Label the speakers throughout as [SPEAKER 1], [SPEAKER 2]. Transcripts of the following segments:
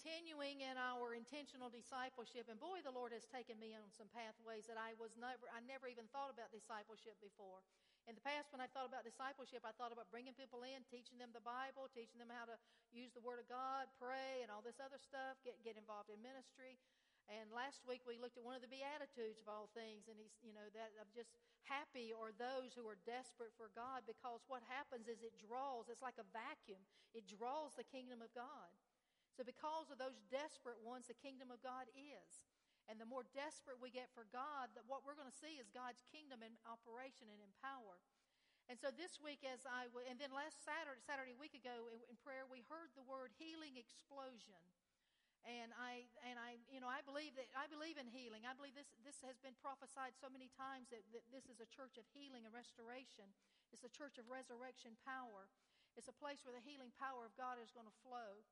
[SPEAKER 1] continuing in our intentional discipleship, and boy, the Lord has taken me on some pathways that I was never, I never even thought about discipleship before. In the past, when I thought about discipleship, I thought about bringing people in, teaching them the Bible, teaching them how to use the Word of God, pray, and all this other stuff, get, get involved in ministry. And last week we looked at one of the Beatitudes of all things, and he's, you know, that of just happy or those who are desperate for God because what happens is it draws, it's like a vacuum, it draws the kingdom of God. So, because of those desperate ones, the kingdom of God is. And the more desperate we get for God, that what we're going to see is God's kingdom in operation and in power. And so this week, as I and then last Saturday, Saturday week ago in, in prayer, we heard the word healing explosion. And I and I you know I believe that I believe in healing. I believe this this has been prophesied so many times that, that this is a church of healing and restoration. It's a church of resurrection power. It's a place where the healing power of God is going to flow.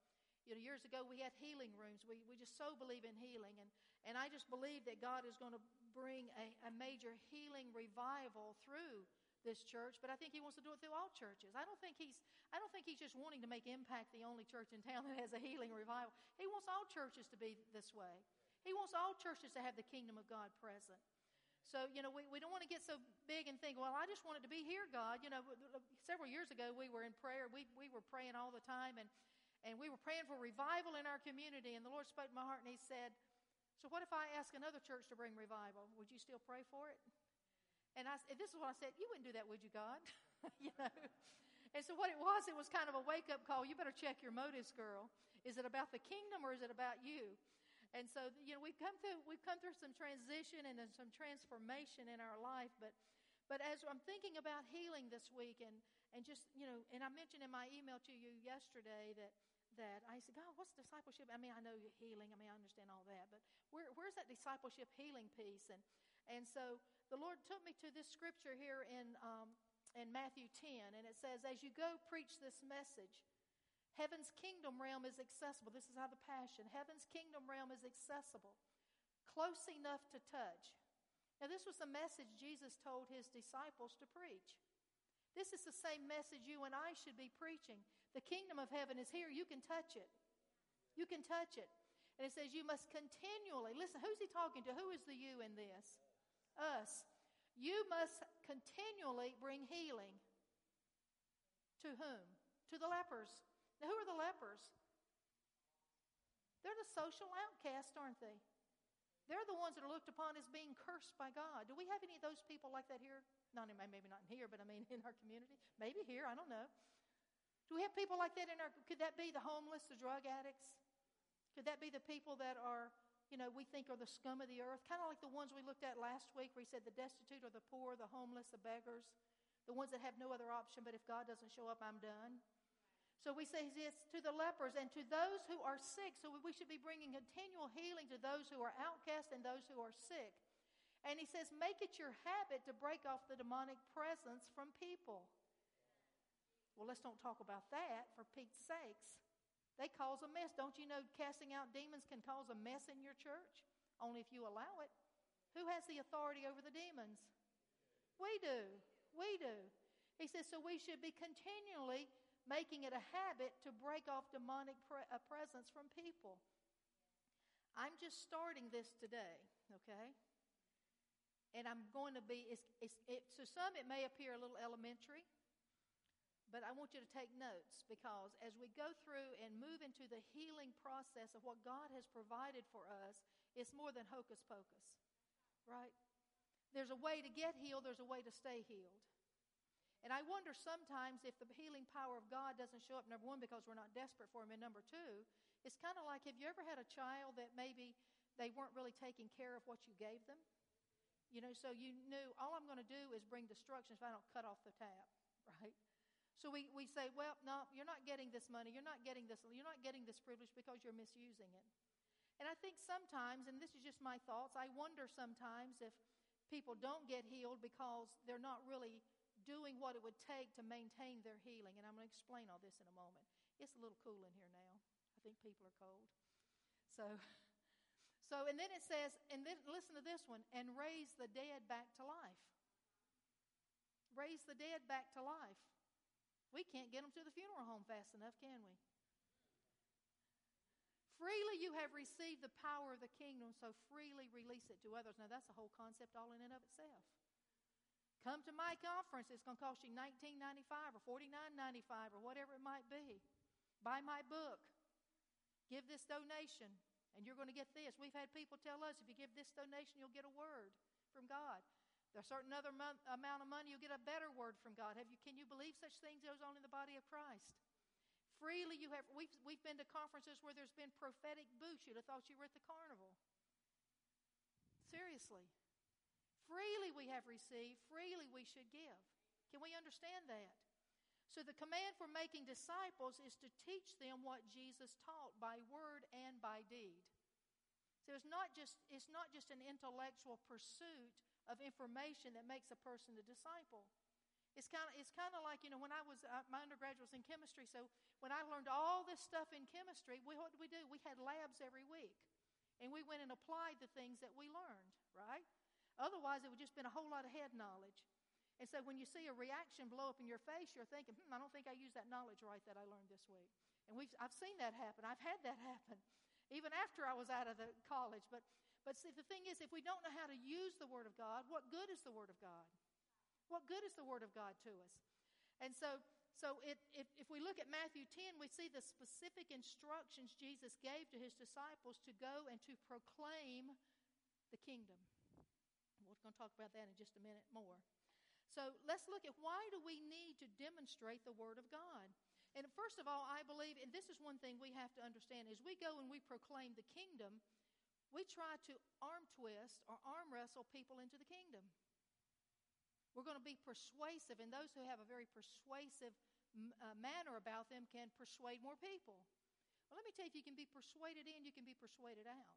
[SPEAKER 1] You know, years ago we had healing rooms. We, we just so believe in healing. And, and I just believe that God is going to bring a, a major healing revival through this church, but I think he wants to do it through all churches. I don't think he's I don't think he's just wanting to make Impact the only church in town that has a healing revival. He wants all churches to be this way. He wants all churches to have the kingdom of God present. So, you know, we, we don't want to get so big and think, well, I just want it to be here, God. You know, several years ago we were in prayer. We, we were praying all the time, and and we were praying for revival in our community, and the Lord spoke to my heart, and He said, So, what if I ask another church to bring revival? Would you still pray for it? And I, this is what I said, You wouldn't do that, would you, God? you know? And so, what it was, it was kind of a wake up call. You better check your motives, girl. Is it about the kingdom or is it about you? And so, you know, we've come through, we've come through some transition and some transformation in our life, but but as I'm thinking about healing this week and, and just, you know, and I mentioned in my email to you yesterday that, that I said, God, what's discipleship? I mean, I know healing. I mean, I understand all that, but where, where's that discipleship healing piece? And, and so the Lord took me to this scripture here in, um, in Matthew 10, and it says, As you go preach this message, heaven's kingdom realm is accessible. This is how the passion. Heaven's kingdom realm is accessible, close enough to touch now, this was the message Jesus told his disciples to preach. This is the same message you and I should be preaching. The kingdom of heaven is here. You can touch it. You can touch it. And it says you must continually, listen, who's he talking to? Who is the you in this? Us. You must continually bring healing. To whom? To the lepers. Now, who are the lepers? They're the social outcasts, aren't they? They're the ones that are looked upon as being cursed by God. Do we have any of those people like that here? Not in, maybe not in here, but I mean in our community. Maybe here, I don't know. Do we have people like that in our could that be the homeless, the drug addicts? Could that be the people that are, you know, we think are the scum of the earth? Kind of like the ones we looked at last week where he said the destitute or the poor, the homeless, the beggars, the ones that have no other option, but if God doesn't show up, I'm done. So we say this to the lepers and to those who are sick. So we should be bringing continual healing to those who are outcast and those who are sick. And he says, make it your habit to break off the demonic presence from people. Well, let's don't talk about that for Pete's sakes. They cause a mess. Don't you know casting out demons can cause a mess in your church? Only if you allow it. Who has the authority over the demons? We do. We do. He says, so we should be continually making it a habit to break off demonic pre- uh, presence from people. I'm just starting this today, okay? And I'm going to be, it's, it's, it, to some it may appear a little elementary, but I want you to take notes because as we go through and move into the healing process of what God has provided for us, it's more than hocus pocus, right? There's a way to get healed, there's a way to stay healed. And I wonder sometimes if the healing power of God doesn't show up, number one, because we're not desperate for Him, and number two, it's kind of like have you ever had a child that maybe they weren't really taking care of what you gave them? You know, so you knew all I'm going to do is bring destruction if I don't cut off the tap, right? So we, we say, well, no, you're not getting this money, you're not getting this, you're not getting this privilege because you're misusing it. And I think sometimes, and this is just my thoughts, I wonder sometimes if people don't get healed because they're not really doing what it would take to maintain their healing. And I'm going to explain all this in a moment. It's a little cool in here now. I think people are cold. So, so and then it says, and then listen to this one, and raise the dead back to life. Raise the dead back to life. We can't get them to the funeral home fast enough, can we? Freely you have received the power of the kingdom, so freely release it to others. Now, that's a whole concept all in and of itself. Come to my conference. It's going to cost you $19.95 or $49.95 or whatever it might be. Buy my book. Give this donation, and you're going to get this. We've had people tell us if you give this donation, you'll get a word from God. A certain other mo- amount of money, you'll get a better word from God. Have you, can you believe such things goes on in the body of Christ? Freely you have, we've, we've been to conferences where there's been prophetic booths. You'd have thought you were at the carnival. Seriously. Freely we have received, freely we should give. Can we understand that? So the command for making disciples is to teach them what Jesus taught by word and by deed. So it's not just, it's not just an intellectual pursuit of information that makes a person a disciple. It's kind of it's kind of like you know when I was uh, my undergraduate was in chemistry, so when I learned all this stuff in chemistry, we, what did we do? We had labs every week, and we went and applied the things that we learned. Right? Otherwise, it would just been a whole lot of head knowledge. And so when you see a reaction blow up in your face, you're thinking, hmm, I don't think I used that knowledge right that I learned this week. And we've, I've seen that happen. I've had that happen, even after I was out of the college. But, but see, the thing is, if we don't know how to use the Word of God, what good is the Word of God? What good is the Word of God to us? And so, so it, it, if we look at Matthew 10, we see the specific instructions Jesus gave to his disciples to go and to proclaim the kingdom. We're going to talk about that in just a minute more. So let's look at why do we need to demonstrate the Word of God? And first of all, I believe, and this is one thing we have to understand, as we go and we proclaim the kingdom, we try to arm twist or arm wrestle people into the kingdom. We're going to be persuasive, and those who have a very persuasive uh, manner about them can persuade more people. Well, let me tell you, if you can be persuaded in, you can be persuaded out.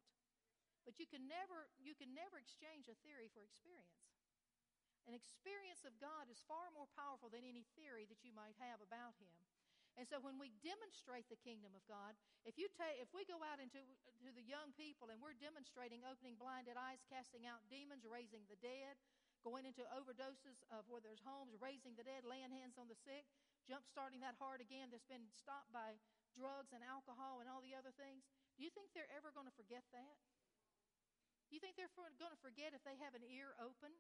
[SPEAKER 1] But you can never, you can never exchange a theory for experience. An experience of God is far more powerful than any theory that you might have about Him. And so when we demonstrate the kingdom of God, if you take, if we go out into to the young people and we're demonstrating opening blinded eyes, casting out demons, raising the dead, going into overdoses of where there's homes, raising the dead, laying hands on the sick, jump starting that heart again that's been stopped by drugs and alcohol and all the other things, do you think they're ever going to forget that? Do you think they're going to forget if they have an ear open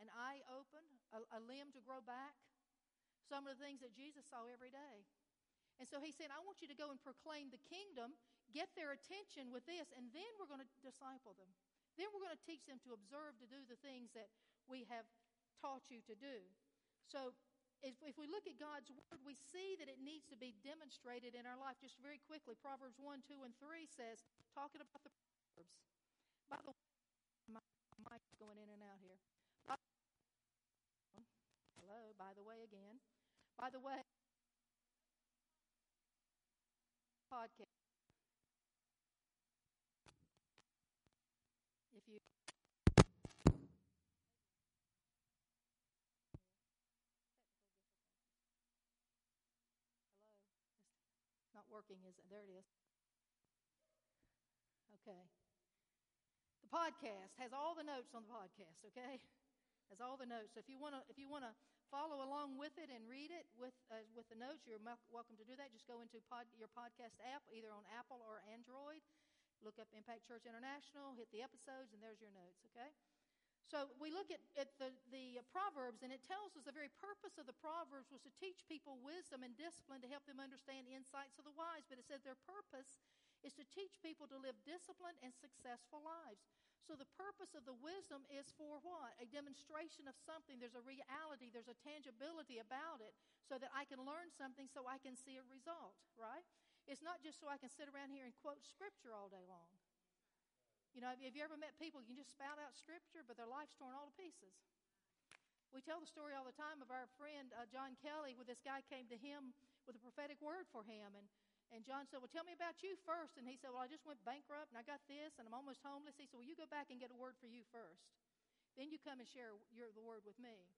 [SPEAKER 1] an eye open, a, a limb to grow back. Some of the things that Jesus saw every day. And so he said, I want you to go and proclaim the kingdom, get their attention with this, and then we're going to disciple them. Then we're going to teach them to observe to do the things that we have taught you to do. So if, if, we look at God's word, we see that it needs to be demonstrated in our life. Just very quickly, Proverbs 1, 2, and 3 says, talking about the Proverbs. By the way, my mic's going in and out here. Hello, by the way, again. By the way, podcast. If you Hello. It's not working, is it? There it is. Okay. The podcast has all the notes on the podcast, okay? Has all the notes. So if you want to if you want to follow along with it and read it with, uh, with the notes, you're welcome to do that. Just go into pod, your podcast app, either on Apple or Android. Look up Impact Church International, hit the episodes, and there's your notes, okay? So we look at, at the, the Proverbs, and it tells us the very purpose of the Proverbs was to teach people wisdom and discipline to help them understand insights of the wise. But it says their purpose is to teach people to live disciplined and successful lives. So the purpose of the wisdom is for what? A demonstration of something. There's a reality, there's a tangibility about it so that I can learn something so I can see a result, right? It's not just so I can sit around here and quote scripture all day long. You know, have you ever met people, you can just spout out scripture, but their life's torn all to pieces? We tell the story all the time of our friend uh, John Kelly, where this guy came to him with a prophetic word for him. And and John said, Well, tell me about you first. And he said, Well, I just went bankrupt and I got this and I'm almost homeless. He said, Well, you go back and get a word for you first. Then you come and share your, the word with me.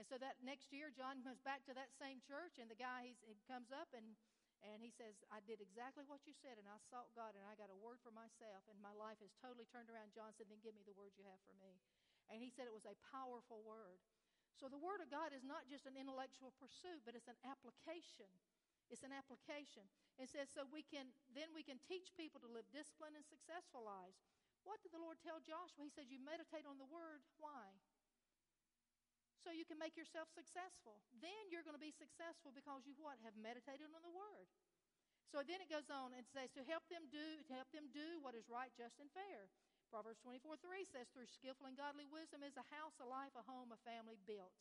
[SPEAKER 1] And so that next year, John comes back to that same church, and the guy he's, he comes up and, and he says, I did exactly what you said, and I sought God, and I got a word for myself, and my life has totally turned around. John said, Then give me the word you have for me. And he said it was a powerful word. So the word of God is not just an intellectual pursuit, but it's an application It's an application. It says so we can then we can teach people to live disciplined and successful lives. What did the Lord tell Joshua? He said, You meditate on the word. Why? So you can make yourself successful. Then you're going to be successful because you what? Have meditated on the word. So then it goes on and says to help them do to help them do what is right, just, and fair. Proverbs 24 3 says, Through skillful and godly wisdom is a house, a life, a home, a family built.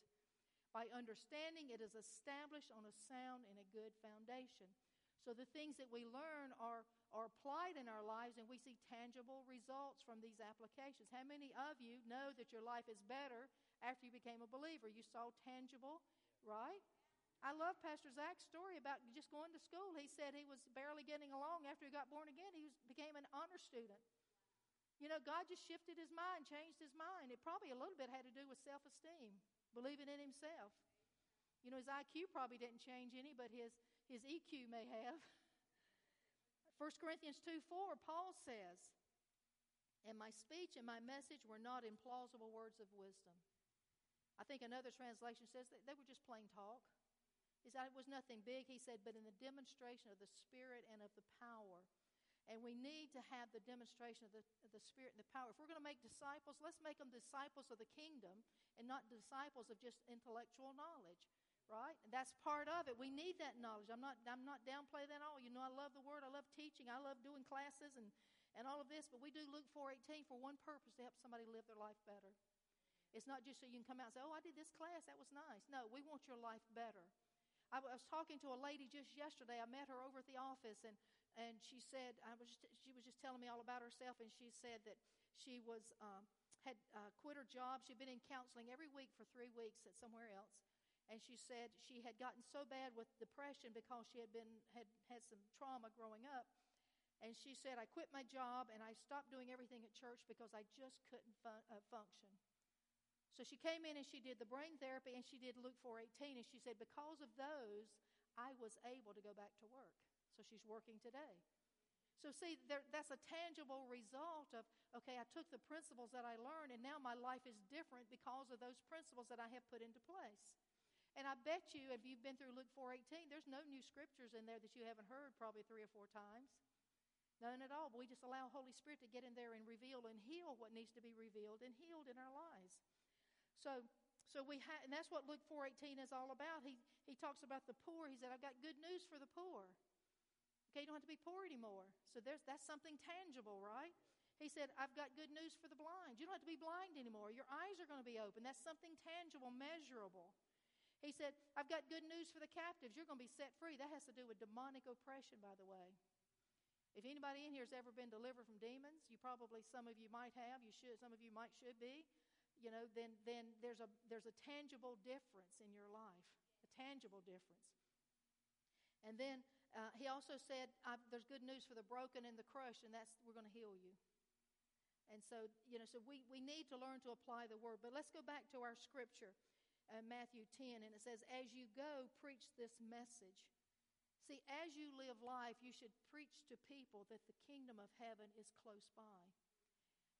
[SPEAKER 1] By understanding, it is established on a sound and a good foundation. So the things that we learn are, are applied in our lives, and we see tangible results from these applications. How many of you know that your life is better after you became a believer? You saw tangible, right? I love Pastor Zach's story about just going to school. He said he was barely getting along after he got born again. He was, became an honor student. You know, God just shifted his mind, changed his mind. It probably a little bit had to do with self esteem believing in himself. You know, his IQ probably didn't change any, but his, his EQ may have. 1 Corinthians 2 4, Paul says, And my speech and my message were not implausible words of wisdom. I think another translation says that they were just plain talk. He said it was nothing big, he said, but in the demonstration of the Spirit and of the power. And we need to have the demonstration of the, of the Spirit and the power. If we're going to make disciples, let's make them disciples of the kingdom and not disciples of just intellectual knowledge, right? And that's part of it. We need that knowledge. I'm not, I'm not downplaying that at all. You know, I love the Word. I love teaching. I love doing classes and, and all of this. But we do Luke 4.18 for one purpose, to help somebody live their life better. It's not just so you can come out and say, oh, I did this class. That was nice. No, we want your life better. I was talking to a lady just yesterday. I met her over at the office, and and she said I was she was just telling me all about herself, and she said that she was um, had uh, quit her job. She'd been in counseling every week for three weeks at somewhere else, and she said she had gotten so bad with depression because she had been had had some trauma growing up. And she said, I quit my job and I stopped doing everything at church because I just couldn't fun- uh, function. So she came in and she did the brain therapy and she did Luke 4:18 and she said because of those I was able to go back to work. So she's working today. So, see, there, that's a tangible result of, okay, I took the principles that I learned, and now my life is different because of those principles that I have put into place. And I bet you, if you've been through Luke 4.18, there's no new scriptures in there that you haven't heard probably three or four times. None at all. We just allow Holy Spirit to get in there and reveal and heal what needs to be revealed and healed in our lives. So, so we ha- and that's what Luke 4.18 is all about. He, he talks about the poor. He said, I've got good news for the poor. Okay, you don't have to be poor anymore. So there's, that's something tangible, right? He said, I've got good news for the blind. You don't have to be blind anymore. Your eyes are going to be open. That's something tangible, measurable. He said, I've got good news for the captives. You're going to be set free. That has to do with demonic oppression, by the way. If anybody in here has ever been delivered from demons, you probably, some of you might have, you should, some of you might should be, you know, then, then there's, a, there's a tangible difference in your life, a tangible difference. And then uh, he also said, There's good news for the broken and the crushed, and that's we're going to heal you. And so, you know, so we, we need to learn to apply the word. But let's go back to our scripture, uh, Matthew 10, and it says, As you go, preach this message. See, as you live life, you should preach to people that the kingdom of heaven is close by.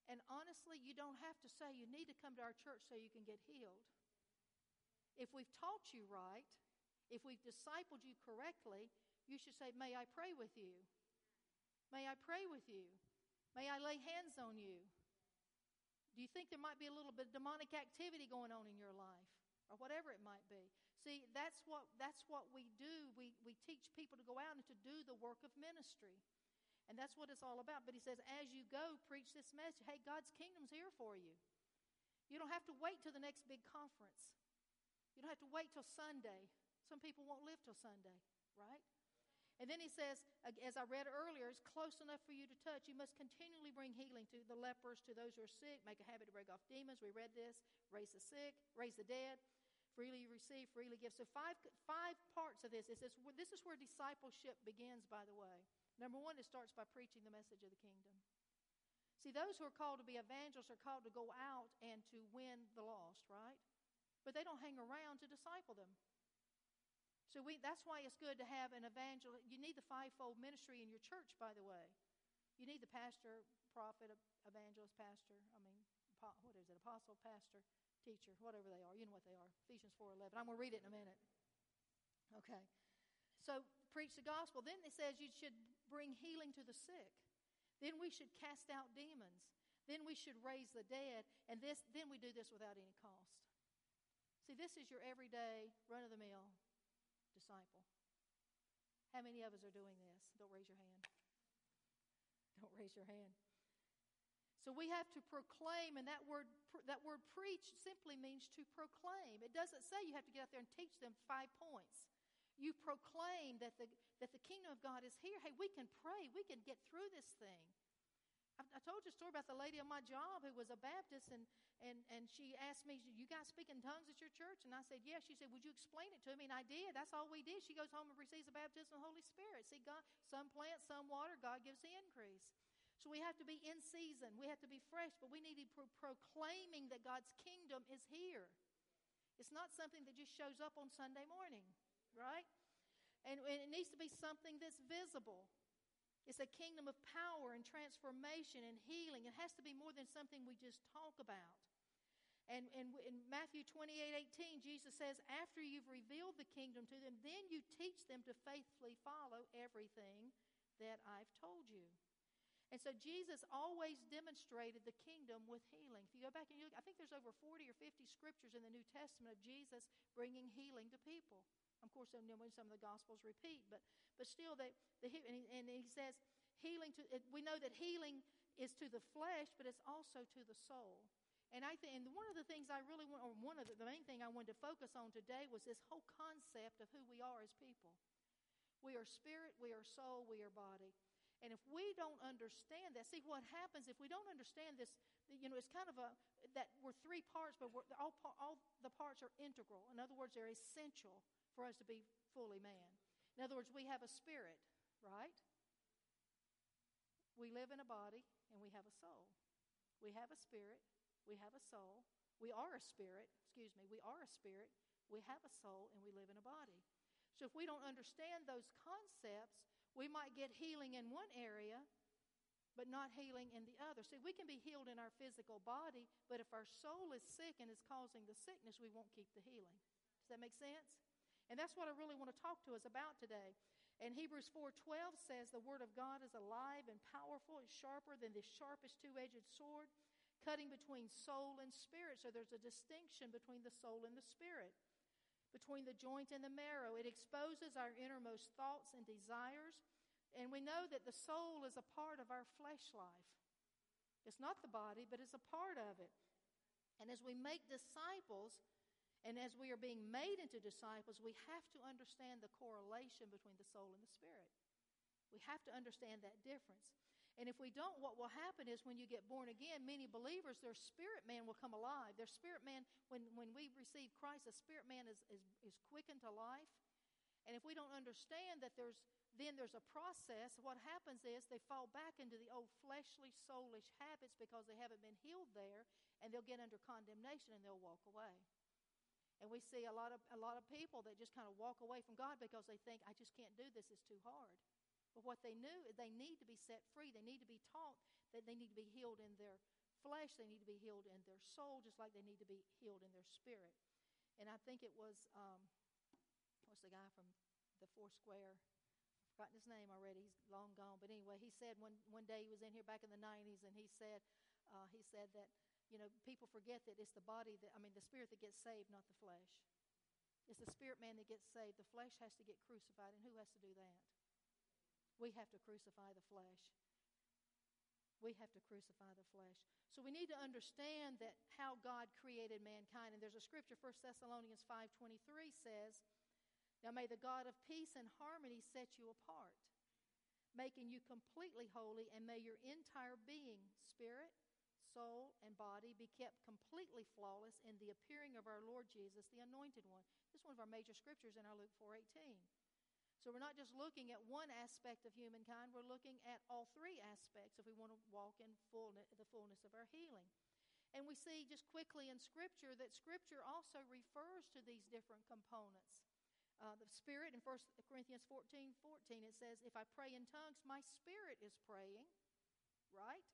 [SPEAKER 1] And honestly, you don't have to say you need to come to our church so you can get healed. If we've taught you right, if we've discipled you correctly, you should say, May I pray with you? May I pray with you? May I lay hands on you? Do you think there might be a little bit of demonic activity going on in your life? Or whatever it might be. See, that's what, that's what we do. We, we teach people to go out and to do the work of ministry. And that's what it's all about. But he says, as you go, preach this message. Hey, God's kingdom's here for you. You don't have to wait till the next big conference. You don't have to wait till Sunday. Some people won't live till Sunday, right? And then he says, as I read earlier, it's close enough for you to touch. You must continually bring healing to the lepers, to those who are sick, make a habit to break off demons. We read this raise the sick, raise the dead, freely receive, freely give. So, five, five parts of this. It says, this is where discipleship begins, by the way. Number one, it starts by preaching the message of the kingdom. See, those who are called to be evangelists are called to go out and to win the lost, right? But they don't hang around to disciple them. So we, that's why it's good to have an evangelist. You need the fivefold ministry in your church, by the way. You need the pastor, prophet, evangelist, pastor. I mean, what is it? Apostle, pastor, teacher, whatever they are. You know what they are. Ephesians 4.11. I'm going to read it in a minute. Okay. So preach the gospel. Then it says you should bring healing to the sick. Then we should cast out demons. Then we should raise the dead. And this, then we do this without any cost. See, this is your everyday, run of the mill disciple. How many of us are doing this? Don't raise your hand. Don't raise your hand. So we have to proclaim, and that word, that word preach simply means to proclaim. It doesn't say you have to get out there and teach them five points. You proclaim that the, that the kingdom of God is here. Hey, we can pray. We can get through this thing. I, told you a story about the lady on my job who was a Baptist, and, and, and she asked me, You guys speak in tongues at your church? And I said, Yes. Yeah. She said, Would you explain it to me? And I did. That's all we did. She goes home and receives the baptism of the Holy Spirit. See, God, some plant, some water, God gives the increase. So we have to be in season. We have to be fresh, but we need to be pro- proclaiming that God's kingdom is here. It's not something that just shows up on Sunday morning, right? And, and it needs to be something that's visible. It's a kingdom of power and transformation and healing. It has to be more than something we just talk about. And, and in Matthew 28 18, Jesus says, After you've revealed the kingdom to them, then you teach them to faithfully follow everything that I've told you. And so Jesus always demonstrated the kingdom with healing. If you go back and you look, I think there's over 40 or 50 scriptures in the New Testament of Jesus bringing healing to people. Of course, when some of the Gospels repeat, but, but still, they, the, and, he, and he says, healing to, we know that healing is to the flesh, but it's also to the soul. And I think, and one of the things I really want, or one of the, the main thing I wanted to focus on today was this whole concept of who we are as people. We are spirit, we are soul, we are body. And if we don't understand that, see what happens if we don't understand this, you know, it's kind of a, that we're three parts, but we're, all, all the parts are integral. In other words, they're essential for us to be fully man. In other words, we have a spirit, right? We live in a body and we have a soul. We have a spirit, we have a soul. We are a spirit, excuse me, we are a spirit, we have a soul, and we live in a body. So if we don't understand those concepts, we might get healing in one area, but not healing in the other. See, we can be healed in our physical body, but if our soul is sick and is causing the sickness, we won't keep the healing. Does that make sense? And that's what I really want to talk to us about today. And Hebrews 4:12 says the word of God is alive and powerful, it's sharper than the sharpest two-edged sword, cutting between soul and spirit. So there's a distinction between the soul and the spirit between the joint and the marrow. It exposes our innermost thoughts and desires. And we know that the soul is a part of our flesh life. It's not the body, but it's a part of it. And as we make disciples, and as we are being made into disciples, we have to understand the correlation between the soul and the spirit. We have to understand that difference. And if we don't, what will happen is when you get born again, many believers, their spirit man will come alive. Their spirit man, when, when we receive Christ, the spirit man is, is, is quickened to life. And if we don't understand that there's then there's a process. What happens is they fall back into the old fleshly, soulish habits because they haven't been healed there, and they'll get under condemnation and they'll walk away. And we see a lot of a lot of people that just kind of walk away from God because they think, I just can't do this, it's too hard. But what they knew is they need to be set free. They need to be taught that they need to be healed in their flesh, they need to be healed in their soul, just like they need to be healed in their spirit. And I think it was, um, what's the guy from the Four Square? I've forgotten his name already. He's long gone. But anyway, he said one, one day he was in here back in the 90s, and he said, uh, he said that, you know, people forget that it's the body that, I mean, the spirit that gets saved, not the flesh. It's the spirit man that gets saved. The flesh has to get crucified, and who has to do that? we have to crucify the flesh. We have to crucify the flesh. So we need to understand that how God created mankind. And there's a scripture, 1 Thessalonians 5.23 says, Now may the God of peace and harmony set you apart, making you completely holy, and may your entire being, spirit, soul, and body be kept completely flawless in the appearing of our Lord Jesus, the anointed one. This is one of our major scriptures in our Luke 4.18. So we're not just looking at one aspect of humankind, we're looking at all three aspects if we want to walk in fullness, the fullness of our healing. And we see just quickly in Scripture that Scripture also refers to these different components. Uh, the Spirit in 1 Corinthians 14 14, it says, If I pray in tongues, my spirit is praying, right?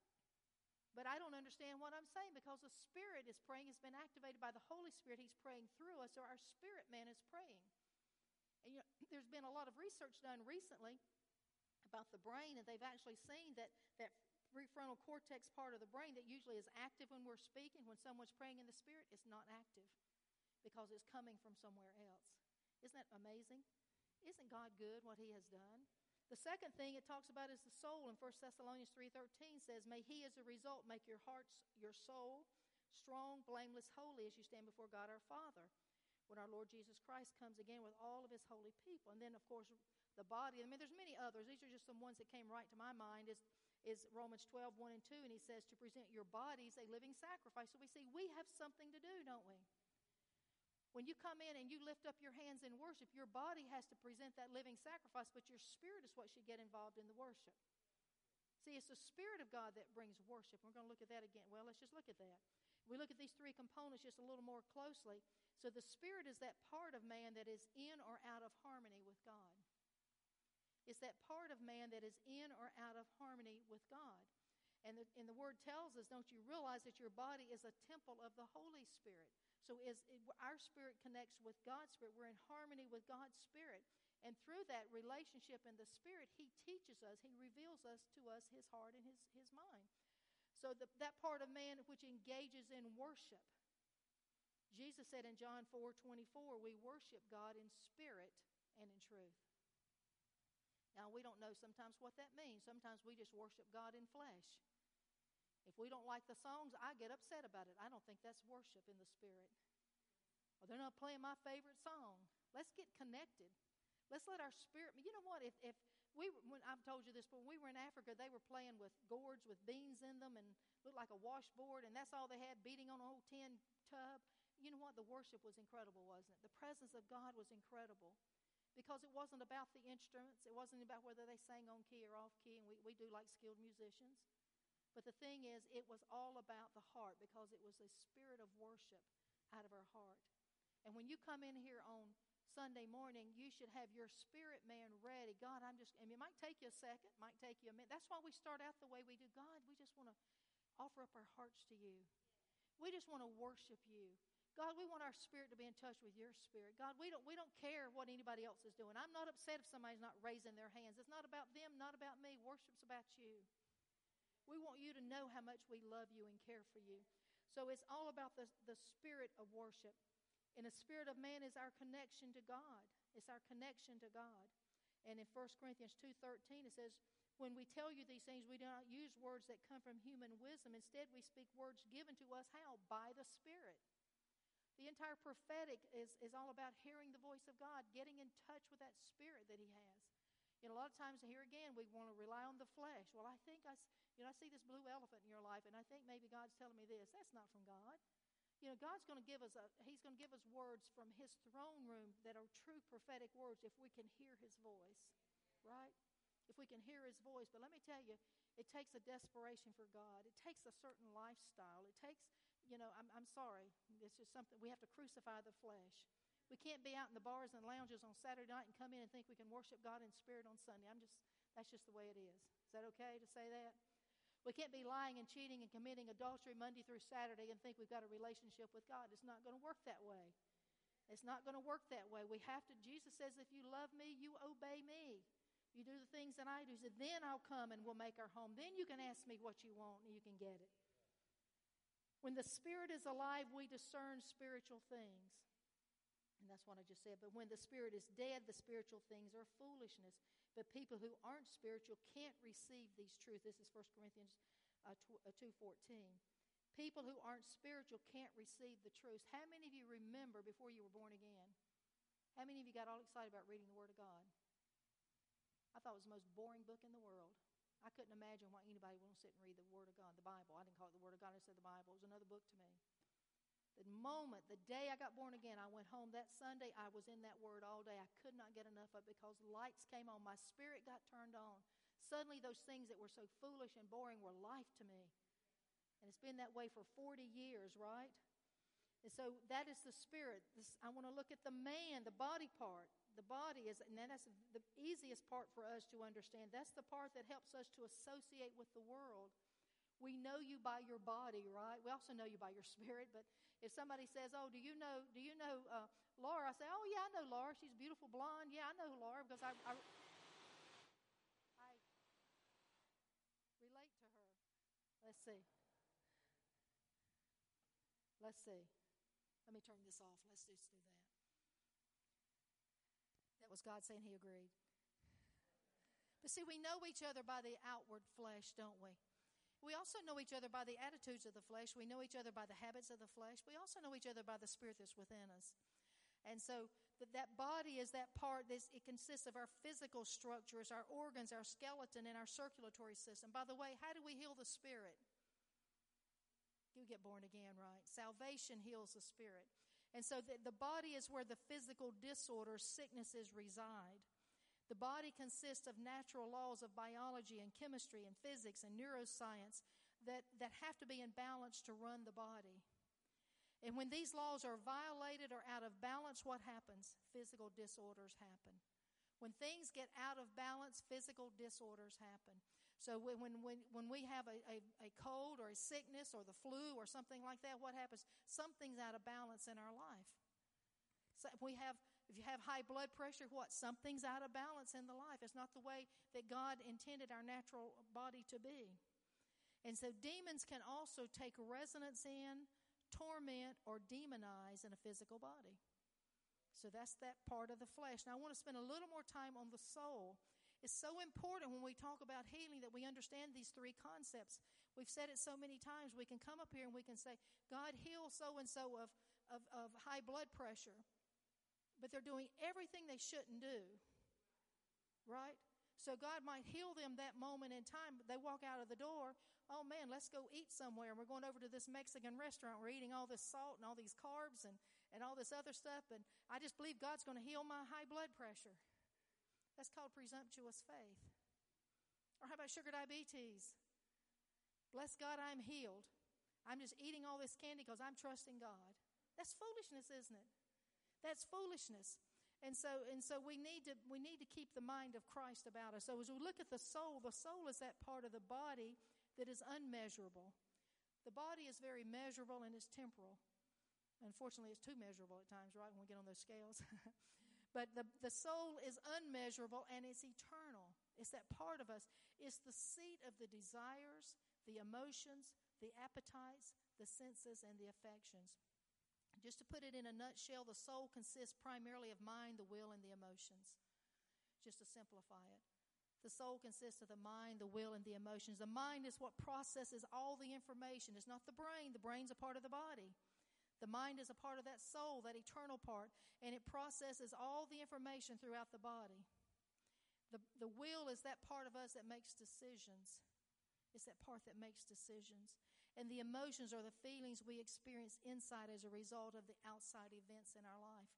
[SPEAKER 1] But I don't understand what I'm saying because the Spirit is praying. It's been activated by the Holy Spirit. He's praying through us, or our spirit man is praying. And you know, there's been a lot of research done recently about the brain, and they've actually seen that that prefrontal cortex part of the brain that usually is active when we're speaking, when someone's praying in the spirit, is not active because it's coming from somewhere else. Isn't that amazing? Isn't God good what he has done? The second thing it talks about is the soul in 1 Thessalonians 3:13 says, "May he as a result make your hearts, your soul strong, blameless, holy as you stand before God our Father." When our Lord Jesus Christ comes again with all of his holy people. And then of course the body, I mean there's many others. These are just some ones that came right to my mind is is Romans 12, 1 and 2, and he says to present your bodies a living sacrifice. So we see we have something to do, don't we? When you come in and you lift up your hands in worship, your body has to present that living sacrifice, but your spirit is what should get involved in the worship. See, it's the Spirit of God that brings worship. We're going to look at that again. Well, let's just look at that. We look at these three components just a little more closely. So, the Spirit is that part of man that is in or out of harmony with God. It's that part of man that is in or out of harmony with God. And the, and the Word tells us, don't you realize that your body is a temple of the Holy Spirit? So as our spirit connects with God's spirit, we're in harmony with God's spirit. And through that relationship in the spirit, He teaches us, He reveals us to us His heart and His, his mind. So the, that part of man which engages in worship. Jesus said in John 4 24, we worship God in spirit and in truth. Now, we don't know sometimes what that means. Sometimes we just worship God in flesh. If we don't like the songs, I get upset about it. I don't think that's worship in the spirit. Well, they're not playing my favorite song. Let's get connected. Let's let our spirit. You know what? If if we when I've told you this, but when we were in Africa, they were playing with gourds with beans in them and looked like a washboard, and that's all they had, beating on an old tin tub. You know what? The worship was incredible, wasn't it? The presence of God was incredible because it wasn't about the instruments. It wasn't about whether they sang on key or off key, and we, we do like skilled musicians. But the thing is, it was all about the heart because it was a spirit of worship out of our heart. And when you come in here on Sunday morning, you should have your spirit man ready. God, I'm just, and it might take you a second, might take you a minute. That's why we start out the way we do. God, we just want to offer up our hearts to you. We just want to worship you. God, we want our spirit to be in touch with your spirit. God, we don't, we don't care what anybody else is doing. I'm not upset if somebody's not raising their hands. It's not about them, not about me. Worship's about you. We want you to know how much we love you and care for you. So it's all about the, the spirit of worship. And the spirit of man is our connection to God. It's our connection to God. And in 1 Corinthians 2.13 it says, When we tell you these things, we do not use words that come from human wisdom. Instead, we speak words given to us how? By the Spirit. The entire prophetic is, is all about hearing the voice of God, getting in touch with that spirit that He has. You know, a lot of times here again, we want to rely on the flesh. Well, I think I, you know, I see this blue elephant in your life, and I think maybe God's telling me this. That's not from God. You know, God's going to give us a, He's going to give us words from His throne room that are true prophetic words if we can hear His voice, right? If we can hear His voice. But let me tell you, it takes a desperation for God. It takes a certain lifestyle. It takes, you know, I'm, I'm sorry. It's just something we have to crucify the flesh. We can't be out in the bars and lounges on Saturday night and come in and think we can worship God in spirit on Sunday. I'm just, that's just the way it is. Is that okay to say that? We can't be lying and cheating and committing adultery Monday through Saturday and think we've got a relationship with God. It's not going to work that way. It's not going to work that way. We have to, Jesus says, if you love me, you obey me. You do the things that I do. Then I'll come and we'll make our home. Then you can ask me what you want and you can get it. When the Spirit is alive, we discern spiritual things. And that's what I just said. But when the spirit is dead, the spiritual things are foolishness. But people who aren't spiritual can't receive these truths. This is 1 Corinthians uh, 2.14. Uh, people who aren't spiritual can't receive the truths. How many of you remember before you were born again? How many of you got all excited about reading the Word of God? I thought it was the most boring book in the world. I couldn't imagine why anybody would sit and read the Word of God, the Bible. I didn't call it the Word of God, I said the Bible. It was another book to me. The moment, the day I got born again, I went home that Sunday. I was in that word all day. I could not get enough of it because lights came on. My spirit got turned on. Suddenly, those things that were so foolish and boring were life to me. And it's been that way for 40 years, right? And so that is the spirit. This, I want to look at the man, the body part. The body is, and that's the easiest part for us to understand. That's the part that helps us to associate with the world. We know you by your body, right? We also know you by your spirit. But if somebody says, "Oh, do you know? Do you know uh, Laura?" I say, "Oh, yeah, I know Laura. She's beautiful, blonde. Yeah, I know Laura because I, I, I relate to her." Let's see. Let's see. Let me turn this off. Let's just do that. That was God saying He agreed. But see, we know each other by the outward flesh, don't we? We also know each other by the attitudes of the flesh. We know each other by the habits of the flesh. We also know each other by the spirit that's within us. And so that, that body is that part, this, it consists of our physical structures, our organs, our skeleton, and our circulatory system. By the way, how do we heal the spirit? You get born again, right? Salvation heals the spirit. And so the, the body is where the physical disorders, sicknesses reside. The body consists of natural laws of biology and chemistry and physics and neuroscience that, that have to be in balance to run the body. And when these laws are violated or out of balance, what happens? Physical disorders happen. When things get out of balance, physical disorders happen. So when, when, when we have a, a, a cold or a sickness or the flu or something like that, what happens? Something's out of balance in our life. So we have if you have high blood pressure, what? Something's out of balance in the life. It's not the way that God intended our natural body to be. And so demons can also take resonance in, torment, or demonize in a physical body. So that's that part of the flesh. Now, I want to spend a little more time on the soul. It's so important when we talk about healing that we understand these three concepts. We've said it so many times. We can come up here and we can say, God heal so and so of, of, high blood pressure but they're doing everything they shouldn't do. Right? So God might heal them that moment in time, but they walk out of the door, oh man, let's go eat somewhere. And we're going over to this Mexican restaurant. We're eating all this salt and all these carbs and, and all this other stuff. And I just believe God's going to heal my high blood pressure. That's called presumptuous faith. Or how about sugar diabetes? Bless God, I'm healed. I'm just eating all this candy because I'm trusting God. That's foolishness, isn't it? That's foolishness. And so, and so we need to we need to keep the mind of Christ about us. So as we look at the soul, the soul is that part of the body that is unmeasurable. The body is very measurable and is temporal. Unfortunately, it's too measurable at times, right, when we get on those scales. but the, the soul is unmeasurable and it's eternal. It's that part of us. It's the seat of the desires, the emotions, the appetites, the senses, and the affections. Just to put it in a nutshell, the soul consists primarily of mind, the will, and the emotions. Just to simplify it. The soul consists of the mind, the will, and the emotions. The mind is what processes all the information. It's not the brain. The brain's a part of the body. The mind is a part of that soul, that eternal part, and it processes all the information throughout the body. The, the will is that part of us that makes decisions. It's that part that makes decisions and the emotions or the feelings we experience inside as a result of the outside events in our life.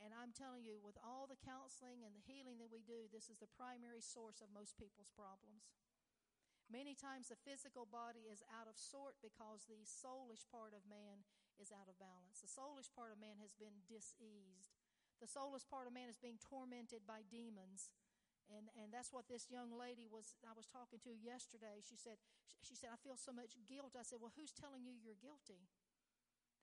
[SPEAKER 1] And I'm telling you, with all the counseling and the healing that we do, this is the primary source of most people's problems. Many times the physical body is out of sort because the soulish part of man is out of balance. The soulish part of man has been diseased. The soulish part of man is being tormented by demons and and that's what this young lady was I was talking to yesterday. She said she said I feel so much guilt. I said, "Well, who's telling you you're guilty?"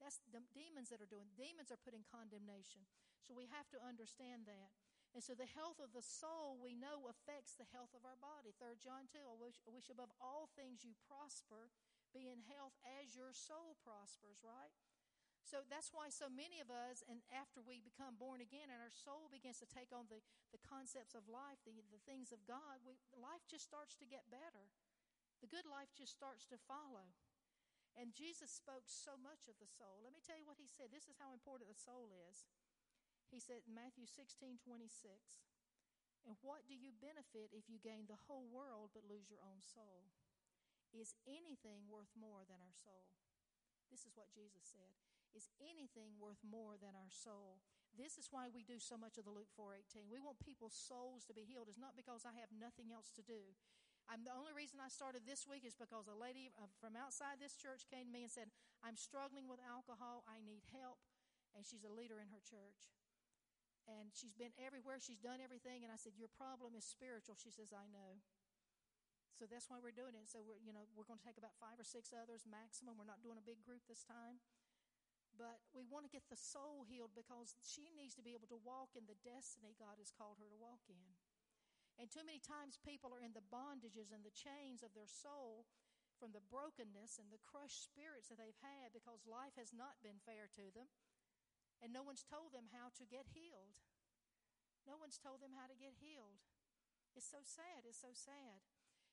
[SPEAKER 1] That's the demons that are doing. Demons are putting condemnation. So we have to understand that. And so the health of the soul we know affects the health of our body. 3 John 2, I wish, I wish above all things you prosper, be in health as your soul prospers, right? So that's why so many of us, and after we become born again and our soul begins to take on the, the concepts of life, the, the things of God, we, life just starts to get better. The good life just starts to follow. And Jesus spoke so much of the soul. Let me tell you what he said. This is how important the soul is. He said in Matthew 16 26, And what do you benefit if you gain the whole world but lose your own soul? Is anything worth more than our soul? This is what Jesus said is anything worth more than our soul. This is why we do so much of the Luke 4:18. We want people's souls to be healed. It's not because I have nothing else to do. I'm the only reason I started this week is because a lady uh, from outside this church came to me and said, "I'm struggling with alcohol. I need help." And she's a leader in her church. And she's been everywhere. She's done everything. And I said, Your problem is spiritual. She says, I know. So that's why we're doing it. So we're, you know, we're going to take about five or six others maximum. We're not doing a big group this time. But we want to get the soul healed because she needs to be able to walk in the destiny God has called her to walk in. And too many times people are in the bondages and the chains of their soul from the brokenness and the crushed spirits that they've had because life has not been fair to them. And no one's told them how to get healed. No one's told them how to get healed. It's so sad. It's so sad.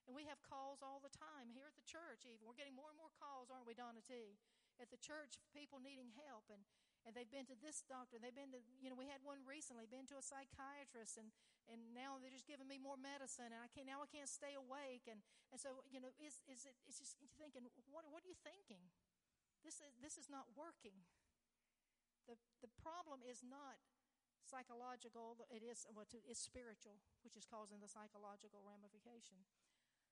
[SPEAKER 1] And we have calls all the time here at the church, even. We're getting more and more calls, aren't we, Donna T? At the church, people needing help. And, and they've been to this doctor. They've been to, you know, we had one recently, been to a psychiatrist, and, and now they're just giving me more medicine, and I can't, now I can't stay awake. And, and so, you know, is, is it, it's just thinking, what, what are you thinking? This is, this is not working. The, the problem is not psychological, it is, well, it's spiritual, which is causing the psychological ramification.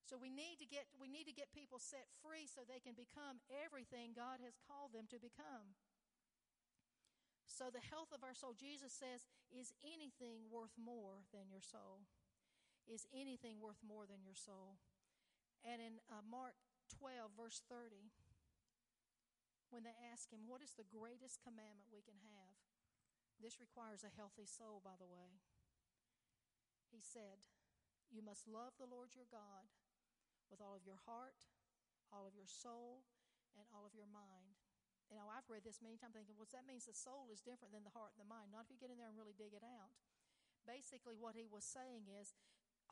[SPEAKER 1] So we need to get we need to get people set free so they can become everything God has called them to become. So the health of our soul, Jesus says, is anything worth more than your soul? Is anything worth more than your soul? And in uh, Mark 12, verse 30, when they ask him, What is the greatest commandment we can have? This requires a healthy soul, by the way. He said, You must love the Lord your God with all of your heart, all of your soul, and all of your mind. You know, I've read this many times thinking, well, that means the soul is different than the heart and the mind. Not if you get in there and really dig it out. Basically, what he was saying is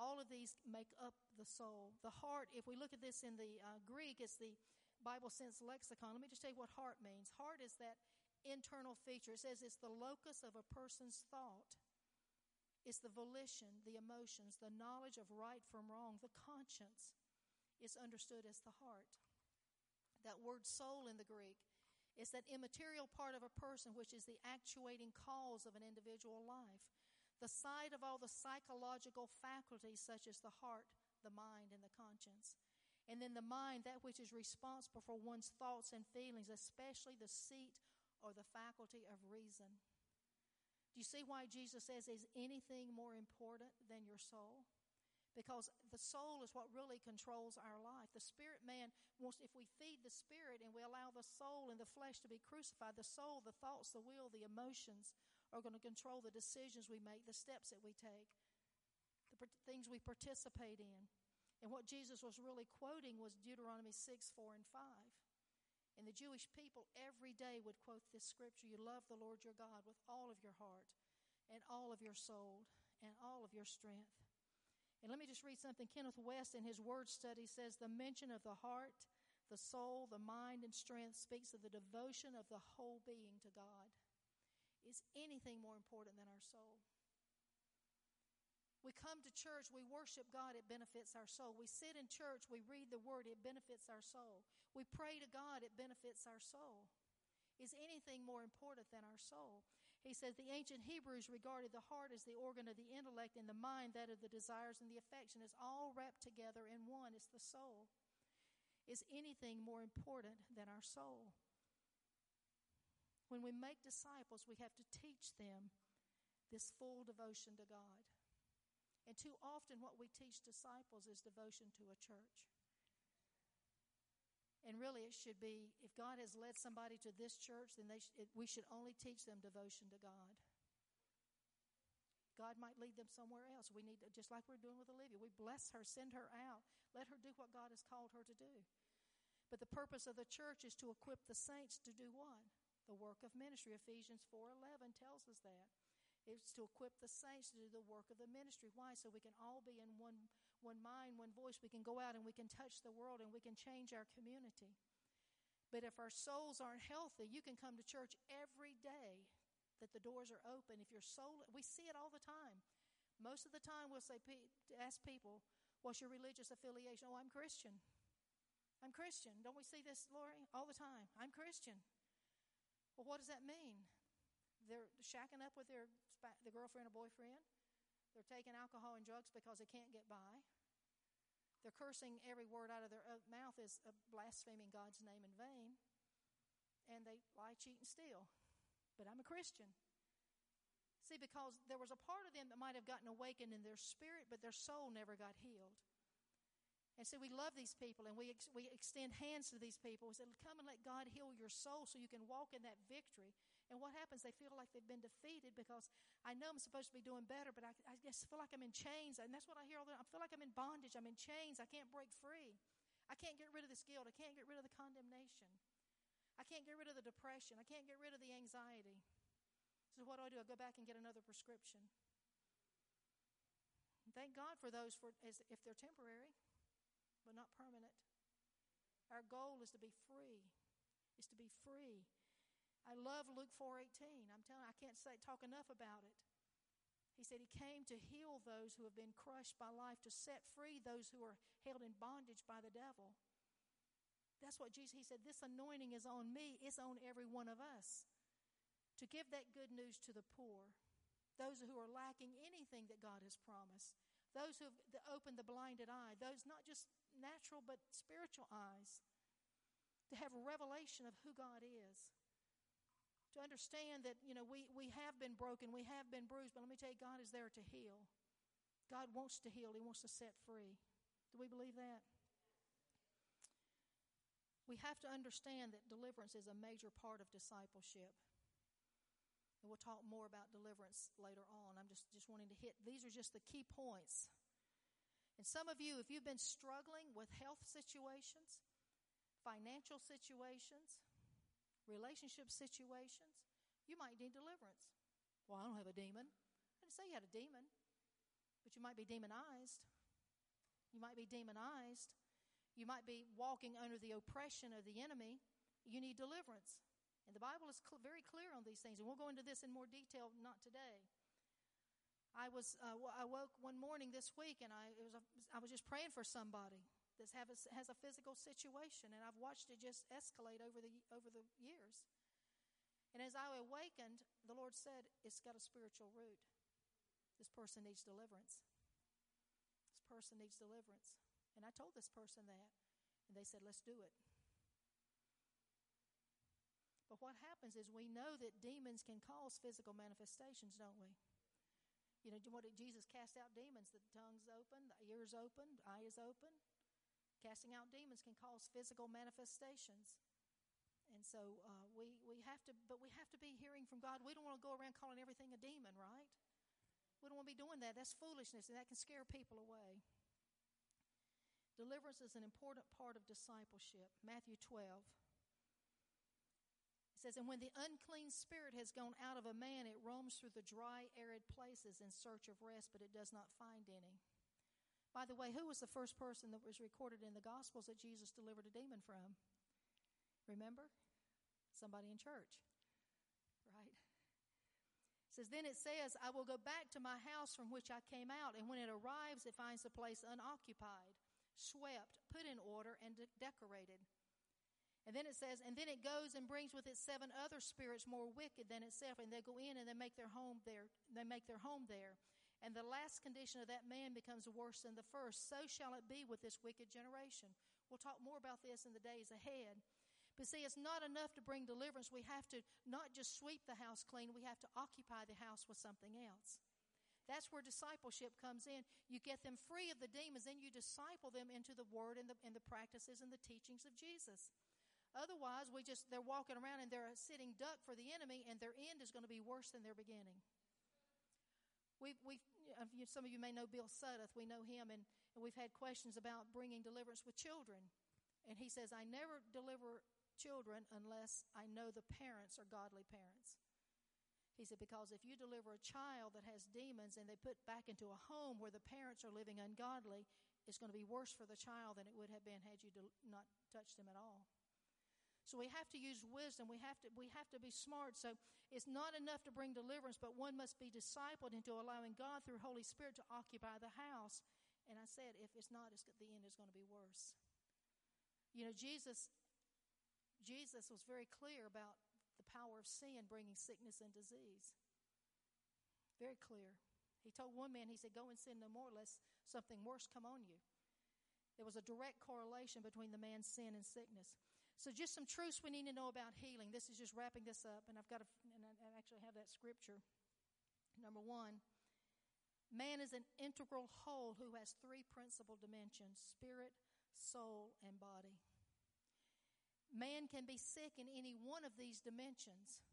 [SPEAKER 1] all of these make up the soul. The heart, if we look at this in the uh, Greek, it's the Bible sense lexicon. Let me just tell you what heart means. Heart is that internal feature. It says it's the locus of a person's thought. It's the volition, the emotions, the knowledge of right from wrong, the conscience is understood as the heart. That word soul in the Greek is that immaterial part of a person which is the actuating cause of an individual life. The side of all the psychological faculties, such as the heart, the mind, and the conscience. And then the mind, that which is responsible for one's thoughts and feelings, especially the seat or the faculty of reason. Do you see why Jesus says, Is anything more important than your soul? Because the soul is what really controls our life. The spirit man wants, if we feed the spirit and we allow the soul and the flesh to be crucified, the soul, the thoughts, the will, the emotions are going to control the decisions we make, the steps that we take, the things we participate in. And what Jesus was really quoting was Deuteronomy 6, 4, and 5. And the Jewish people every day would quote this scripture You love the Lord your God with all of your heart, and all of your soul, and all of your strength. And let me just read something. Kenneth Wuest, in his word study, says the mention of the heart, the soul, the mind, and strength speaks of the devotion of the whole being to God. Is anything more important than our soul? We come to church, we worship God, it benefits our soul. We sit in church, we read the word, it benefits our soul. We pray to God, it benefits our soul. Is anything more important than our soul? He says the ancient Hebrews regarded the heart as the organ of the intellect and the mind that of the desires and the affection. It's all wrapped together in one. It's the soul. Is anything more important than our soul? When we make disciples, we have to teach them this full devotion to God. And too often, what we teach disciples is devotion to a church. And really, it should be if God has led somebody to this church, then they sh- it, we should only teach them devotion to God. God might lead them somewhere else. We need to, just like we're doing with Olivia, we bless her, send her out, let her do what God has called her to do. But the purpose of the church is to equip the saints to do what? The work of ministry. Ephesians 4:11 tells us that. It's to equip the saints to do the work of the ministry. Why? So we can all be in one one mind, one voice, we can go out and we can touch the world and we can change our community. But if our souls aren't healthy, you can come to church every day that the doors are open. If your soul, we see it all the time. Most of the time, we'll say, ask people, what's your religious affiliation? Oh, I'm Christian. I'm Christian. Don't we see this, Lori, all the time? I'm Christian. Well, what does that mean? They're shacking up with their the girlfriend or boyfriend. They're taking alcohol and drugs because they can't get by. They're cursing every word out of their uh, mouth is uh, blaspheming God's name in vain. And they lie, cheat, and steal. But I'm a Christian. See, because there was a part of them that might have gotten awakened in their spirit, but their soul never got healed. And so we love these people and we, ex- we extend hands to these people. We say, Come and let God heal your soul so you can walk in that victory. And what happens? They feel like they've been defeated because I know I'm supposed to be doing better, but I, I just feel like I'm in chains. And that's what I hear all the time. I feel like I'm in bondage. I'm in chains. I can't break free. I can't get rid of this guilt. I can't get rid of the condemnation. I can't get rid of the depression. I can't get rid of the anxiety. So what do I do? I go back and get another prescription. Thank God for those for as if they're temporary but not permanent. Our goal is to be free. Is to be free. I love Luke 4:18. I'm telling I can't say talk enough about it. He said he came to heal those who have been crushed by life, to set free those who are held in bondage by the devil. That's what Jesus he said, this anointing is on me, it's on every one of us. To give that good news to the poor, those who are lacking anything that God has promised, those who have opened the blinded eye, those not just natural but spiritual eyes, to have a revelation of who God is. To understand that, you know, we, we have been broken, we have been bruised, but let me tell you, God is there to heal. God wants to heal, He wants to set free. Do we believe that? We have to understand that deliverance is a major part of discipleship. And we'll talk more about deliverance later on. I'm just, just wanting to hit, these are just the key points and some of you, if you've been struggling with health situations, financial situations, relationship situations, you might need deliverance. Well, I don't have a demon. I didn't say you had a demon, but you might be demonized. You might be demonized. You might be walking under the oppression of the enemy. You need deliverance. And the Bible is cl- very clear on these things, and we'll go into this in more detail not today. I was uh, I woke one morning this week and I was a, I was just praying for somebody that a, has a physical situation and I've watched it just escalate over the over the years. And as I awakened, the Lord said, "It's got a spiritual root. This person needs deliverance. This person needs deliverance." And I told this person that, and they said, "Let's do it." But what happens is we know that demons can cause physical manifestations, don't we? You know, what did Jesus cast out demons? The tongue's open, the ears open, the eye is open. Casting out demons can cause physical manifestations. And so uh, we, we have to, but we have to be hearing from God. We don't want to go around calling everything a demon, right? We don't want to be doing that. That's foolishness, and that can scare people away. Deliverance is an important part of discipleship. Matthew 12. It says, And when the unclean spirit has gone out of a man, it roams through the dry, arid places in search of rest, but it does not find any. By the way, who was the first person that was recorded in the Gospels that Jesus delivered a demon from? Remember? Somebody in church. Right? It says, Then it says, I will go back to my house from which I came out, and when it arrives, it finds the place unoccupied, swept, put in order, and de- decorated. And then it says, and then it goes and brings with it seven other spirits more wicked than itself, and they go in and they make their home there. They make their home there. And the last condition of that man becomes worse than the first. So shall it be with this wicked generation. We'll talk more about this in the days ahead. But see, it's not enough to bring deliverance. We have to not just sweep the house clean, we have to occupy the house with something else. That's where discipleship comes in. You get them free of the demons, then you disciple them into the word and the, and the practices and the teachings of Jesus. Otherwise, we just they're walking around and they're a sitting duck for the enemy, and their end is going to be worse than their beginning. We we uh, some of you may know Bill Sudduth. We know him, and, and we've had questions about bringing deliverance with children. And he says, "I never deliver children unless I know the parents are godly parents." He said, because if you deliver a child that has demons and they put back into a home where the parents are living ungodly, it's going to be worse for the child than it would have been had you not touched them at all. So we have to use wisdom. We have to, we have to be smart. So it's not enough to bring deliverance, but one must be discipled into allowing God through Holy Spirit to occupy the house. And I said, if it's not, it's, the end is going to be worse. You know, Jesus, Jesus was very clear about the power of sin bringing sickness and disease. Very clear. He told one man, he said, Go and sin no more, lest something worse come on you. There was a direct correlation between the man's sin and sickness. So, just some truths we need to know about healing. This is just wrapping this up, and I've got to, and I actually have that scripture. Number one, man is an integral whole who has three principal dimensions spirit, soul, and body. Man can be sick in any one of these dimensions.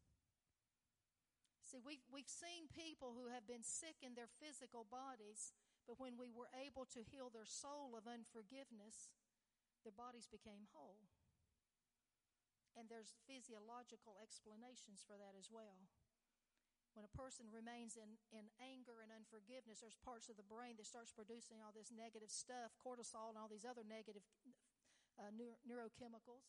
[SPEAKER 1] See, we've, we've seen people who have been sick in their physical bodies, but when we were able to heal their soul of unforgiveness, their bodies became whole. And there's physiological explanations for that as well. When a person remains in, in anger and unforgiveness, there's parts of the brain that starts producing all this negative stuff, cortisol and all these other negative uh, neuro- neurochemicals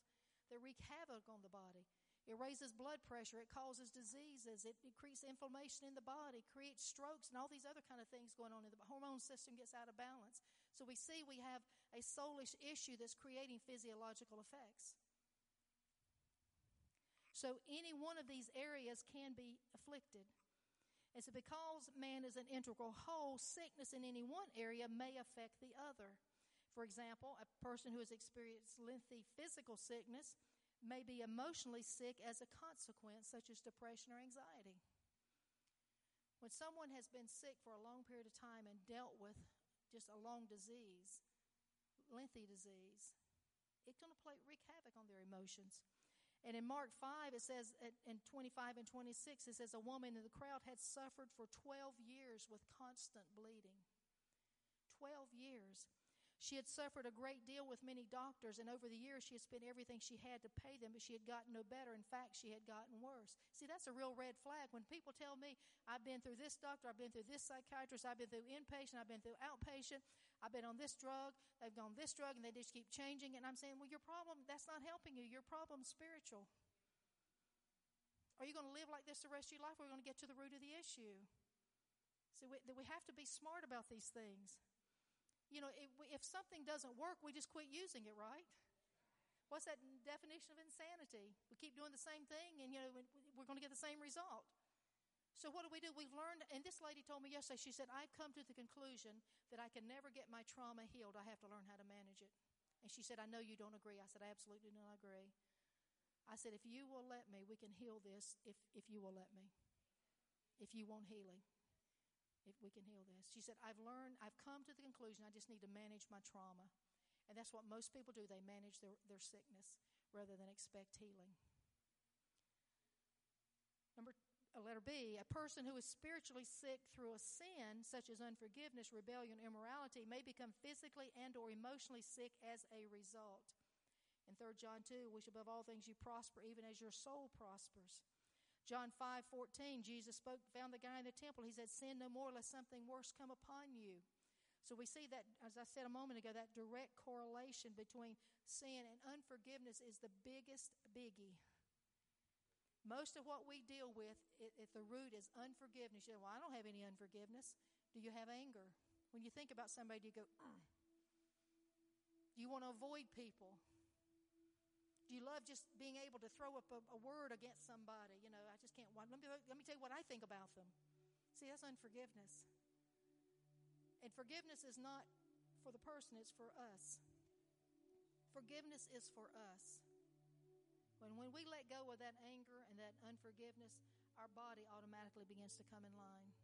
[SPEAKER 1] that wreak havoc on the body. It raises blood pressure. It causes diseases. It, increases inflammation in the body, creates strokes, and all these other kind of things going on. In the hormone system gets out of balance. So we see we have a soulish issue that's creating physiological effects. So any one of these areas can be afflicted. And so because man is an integral whole, sickness in any one area may affect the other. For example, a person who has experienced lengthy physical sickness may be emotionally sick as a consequence, such as depression or anxiety. When someone has been sick for a long period of time and dealt with just a long disease, lengthy disease, it's going to play, wreak havoc on their emotions. And in Mark 5, it says, in 25 and 26, it says, a woman in the crowd had suffered for 12 years with constant bleeding. 12 years. She had suffered a great deal with many doctors, and over the years she had spent everything she had to pay them, but she had gotten no better. In fact, she had gotten worse. See, that's a real red flag. When people tell me, I've been through this doctor, I've been through this psychiatrist, I've been through inpatient, I've been through outpatient, I've been on this drug, they've gone this drug, and they just keep changing. And I'm saying, well, your problem, that's not helping you. Your problem's spiritual. Are you going to live like this the rest of your life? Or are going to get to the root of the issue? See, we, we have to be smart about these things. You know, if, if something doesn't work, we just quit using it, right? What's that definition of insanity? We keep doing the same thing, and you know we're going to get the same result. So what do we do? We've learned, and this lady told me yesterday, she said, I've come to the conclusion that I can never get my trauma healed. I have to learn how to manage it. And she said, I know you don't agree. I said, I absolutely do not agree. I said, if you will let me, we can heal this if, if you will let me. If you want healing, if we can heal this. She said, I've learned, I've come to the conclusion I just need to manage my trauma. And that's what most people do. They manage their, their sickness rather than expect healing. Number letter B, a person who is spiritually sick through a sin such as unforgiveness, rebellion, immorality may become physically and or emotionally sick as a result. In 3 John 2, wish above all things you prosper even as your soul prospers. John 5, 14, Jesus spoke, found the guy in the temple. He said, sin no more lest something worse come upon you. So we see that, as I said a moment ago, that direct correlation between sin and unforgiveness is the biggest biggie. Most of what we deal with at the root is unforgiveness. You say, Well, I don't have any unforgiveness. Do you have anger? When you think about somebody, do you go, mm. Do you want to avoid people? Do you love just being able to throw up a, a word against somebody? You know, I just can't. Let me, let me tell you what I think about them. See, that's unforgiveness. And forgiveness is not for the person, it's for us. Forgiveness is for us. When, when we let go of that anger and that unforgiveness, our body automatically begins to come in line.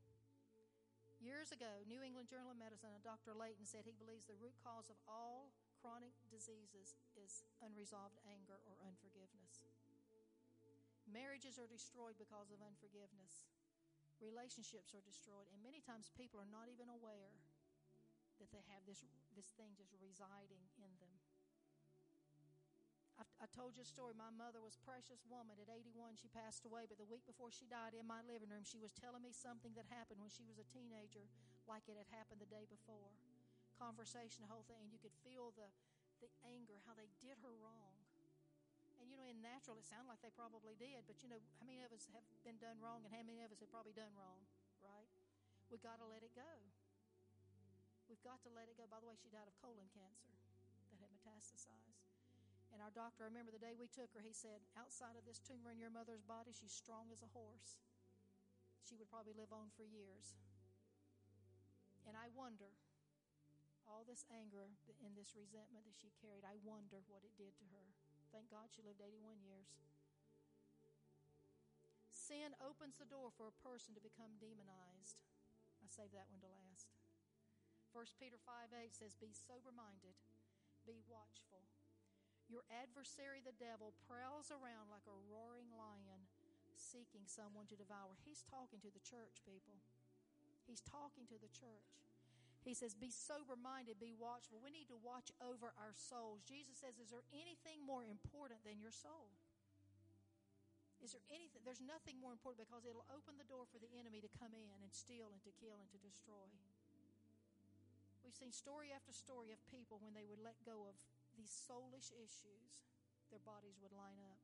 [SPEAKER 1] Years ago, New England Journal of Medicine, a Dr. Layton said he believes the root cause of all chronic diseases is unresolved anger or unforgiveness. Marriages are destroyed because of unforgiveness. Relationships are destroyed, and many times people are not even aware that they have this, this thing just residing in them. I, I told you a story. My mother was a precious woman. At 81, she passed away. But the week before she died, in my living room, she was telling me something that happened when she was a teenager, like it had happened the day before. Conversation, the whole thing. And you could feel the, the anger, how they did her wrong. And you know, in natural, it sounded like they probably did. But you know, how many of us have been done wrong, and how many of us have probably done wrong, right? We got to let it go. We've got to let it go. By the way, she died of colon cancer that had metastasized. And our doctor, I remember the day we took her, he said, outside of this tumor in your mother's body, she's strong as a horse. She would probably live on for years. And I wonder, all this anger and this resentment that she carried, I wonder what it did to her. Thank God she lived 81 years. Sin opens the door for a person to become demonized. I saved that one to last. 1 Peter 5 8 says, Be sober minded be watchful. Your adversary, the devil, prowls around like a roaring lion seeking someone to devour. He's talking to the church, people. He's talking to the church. He says, Be sober minded, be watchful. We need to watch over our souls. Jesus says, Is there anything more important than your soul? Is there anything? There's nothing more important because it'll open the door for the enemy to come in and steal and to kill and to destroy. We've seen story after story of people when they would let go of these soulish issues, their bodies would line up,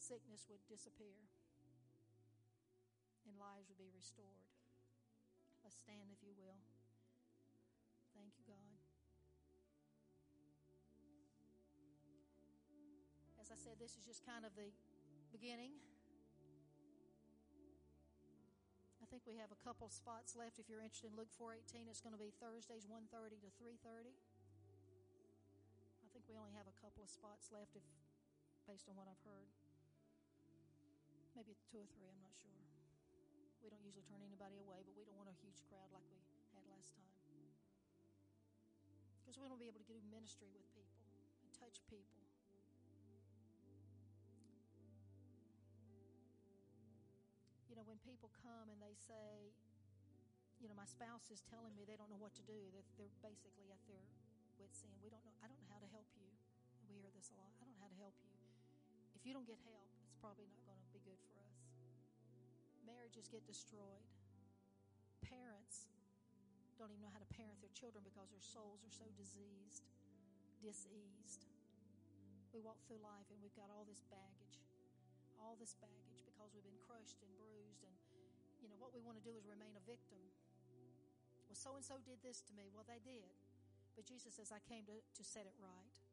[SPEAKER 1] sickness would disappear, and lives would be restored. Let's stand, if you will. Thank you, God. As I said, this is just kind of the beginning. I think we have a couple spots left if you're interested in Luke 4:18. It's going to be Thursdays 1:30 to 3:30. We only have a couple of spots left if based on what I've heard. Maybe two or three, I'm not sure. We don't usually turn anybody away, but we don't want a huge crowd like we had last time. Because we to be able to do ministry with people and touch people. you know, when people come and they say, you know, my spouse is telling me they don't know what to do, they're, they're basically at their wits' end. We don't know, This a lot. I don't know how to help you. If you don't get help, it's probably not going to be good for us. Marriages get destroyed. Parents don't even know how to parent their children because their souls are so diseased, diseased. We walk through life and we've got all this baggage, all this baggage because we've been crushed and bruised. And, you know, what we want to do is remain a victim. Well, so and so did this to me. Well, they did. But Jesus says, I came to, to set it right.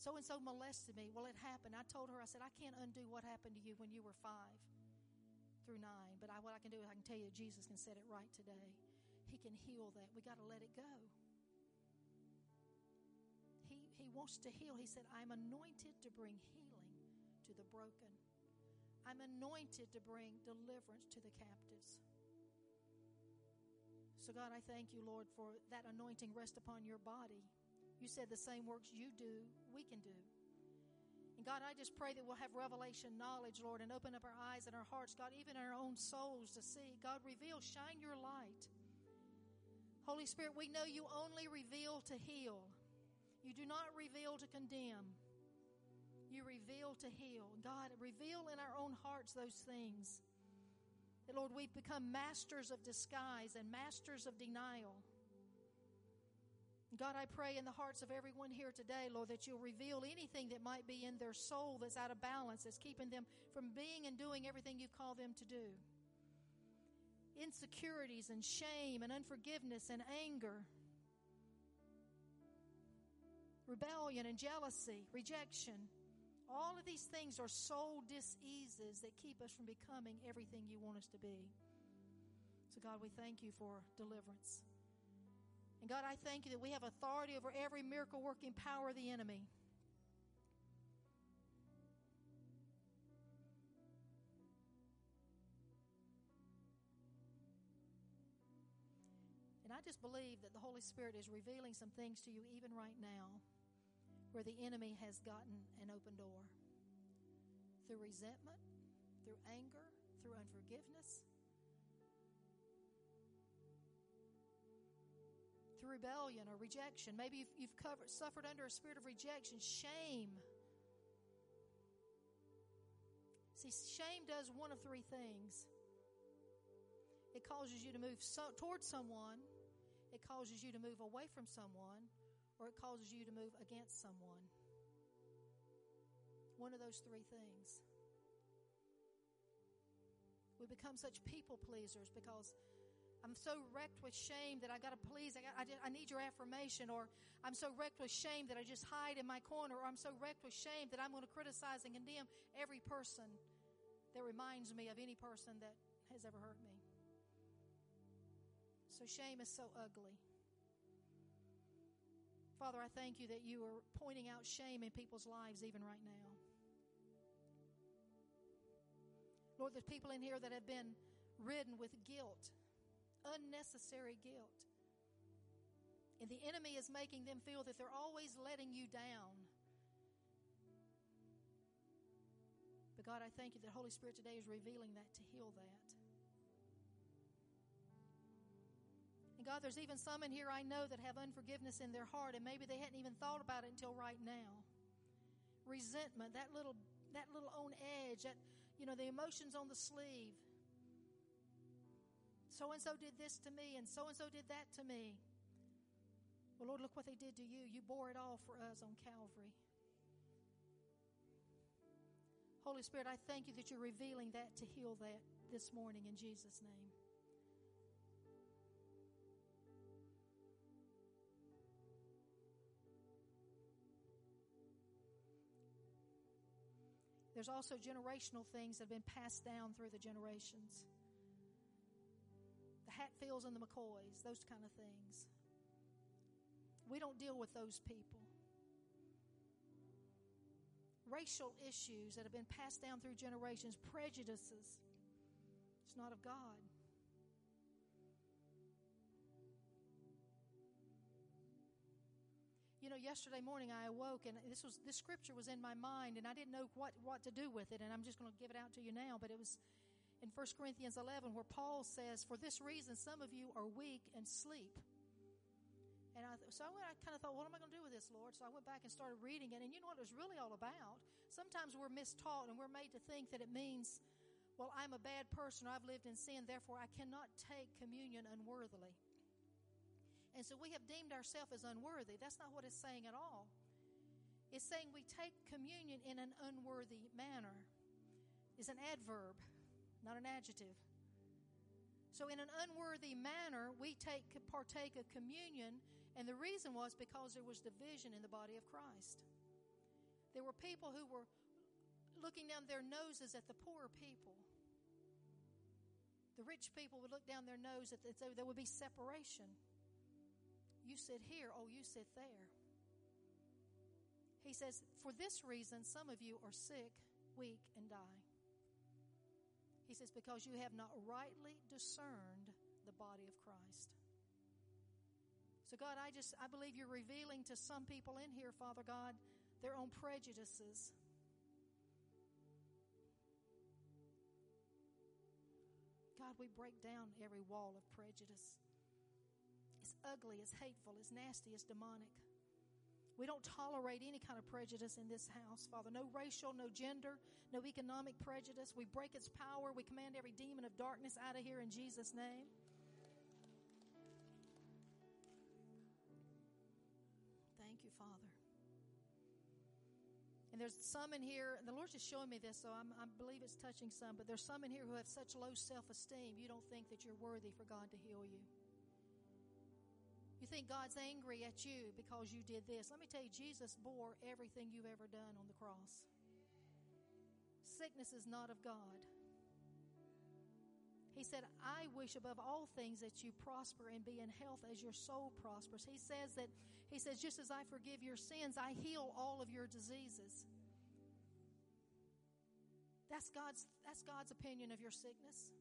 [SPEAKER 1] So and so molested me. Well, it happened. I told her, I said, I can't undo what happened to you when you were five through nine. But I, what I can do is I can tell you Jesus can set it right today. He can heal that. We got to let it go. He, he wants to heal. He said, I'm anointed to bring healing to the broken. I'm anointed to bring deliverance to the captives. So, God, I thank you, Lord, for that anointing rest upon your body. You said the same works you do, we can do. And God, I just pray that we'll have revelation knowledge, Lord, and open up our eyes and our hearts, God, even our own souls to see. God, reveal, shine your light. Holy Spirit, we know you only reveal to heal. You do not reveal to condemn you reveal to heal. God, reveal in our own hearts those things. That, Lord, we've become masters of disguise and masters of denial. God, I pray in the hearts of everyone here today, Lord, that you'll reveal anything that might be in their soul that's out of balance, that's keeping them from being and doing everything you've called them to do. Insecurities and shame and unforgiveness and anger, rebellion and jealousy, rejection. All of these things are soul diseases that keep us from becoming everything you want us to be. So, God, we thank you for deliverance. And God, I thank you that we have authority over every miracle working power of the enemy. And I just believe that the Holy Spirit is revealing some things to you even right now where the enemy has gotten an open door through resentment, through anger, through unforgiveness, through rebellion or rejection. Maybe you've, you've covered, suffered under a spirit of rejection, shame. See, shame does one of three things it causes you to move so, towards someone, it causes you to move away from someone, or it causes you to move against someone. One of those three things. We become such people pleasers because I'm so wrecked with shame that I got to please. I, got, I, just, I need your affirmation, or I'm so wrecked with shame that I just hide in my corner, or I'm so wrecked with shame that I'm to criticize and condemn every person that reminds me of any person that has ever hurt me. So shame is so ugly. Father, I thank you that you are pointing out shame in people's lives even right now. Lord, there's people in here that have been ridden with guilt, unnecessary guilt. And the enemy is making them feel that they're always letting you down. But God, I thank you that Holy Spirit today is revealing that to heal that. And God, there's even some in here I know that have unforgiveness in their heart, and maybe they hadn't even thought about it until right now. Resentment, that little that little on edge, that you know, the emotions on the sleeve. So and so did this to me, and so and so did that to me. Well, Lord, look what they did to you. You bore it all for us on Calvary. Holy Spirit, I thank you that you're revealing that to heal that this morning in Jesus' name. There's also generational things that have been passed down through the generations. The Hatfields and the McCoys, those kind of things. We don't deal with those people. Racial issues that have been passed down through generations, prejudices. It's not of God. You know, yesterday morning I awoke and this was this scripture was in my mind and I didn't know what what to do with it and I'm just going to give it out to you now, but it was in 1 Corinthians 11 where Paul says, "For this reason some of you are weak and sleep." And I, so I, went, I kind of thought, what am I going to do with this, Lord? So I went back and started reading it, and you know what it was really all about? Sometimes we're mistaught and we're made to think that it means, well, I'm a bad person, or I've lived in sin, therefore I cannot take communion unworthily. And so we have deemed ourselves as unworthy. That's not what it's saying at all. It's saying we take communion in an unworthy manner. It's an adverb, not an adjective. So in an unworthy manner, we take partake of communion, and the reason was because there was division in the body of Christ. There were people who were looking down their noses at the poor people. The rich people would look down their nose at the, there would be separation. You sit here, oh, you sit there. He says, For this reason, some of you are sick, weak, and die. He says, Because you have not rightly discerned the body of Christ. So, God, I just, I believe you're revealing to some people in here, Father God, their own prejudices. God, we break down every wall of prejudice It's ugly, it's hateful, it's nasty, it's demonic. We don't tolerate any kind of prejudice in this house, Father. No racial, no gender, no economic prejudice. We break its power. We command every demon of darkness out of here in Jesus' name. Thank you, Father. And there's some in here, and the Lord's just showing me this, so I'm, i believe it's touching some, but there's some in here who have such low self esteem, you don't think that you're worthy for God to heal you. Think God's angry at you because you did this. Let me tell you, Jesus bore everything you've ever done on the cross. Sickness is not of God. He said, I wish above all things that you prosper and be in health as your soul prospers. He says that, he says, just as I forgive your sins, I heal all of your diseases. That's God's, that's God's opinion of your sickness.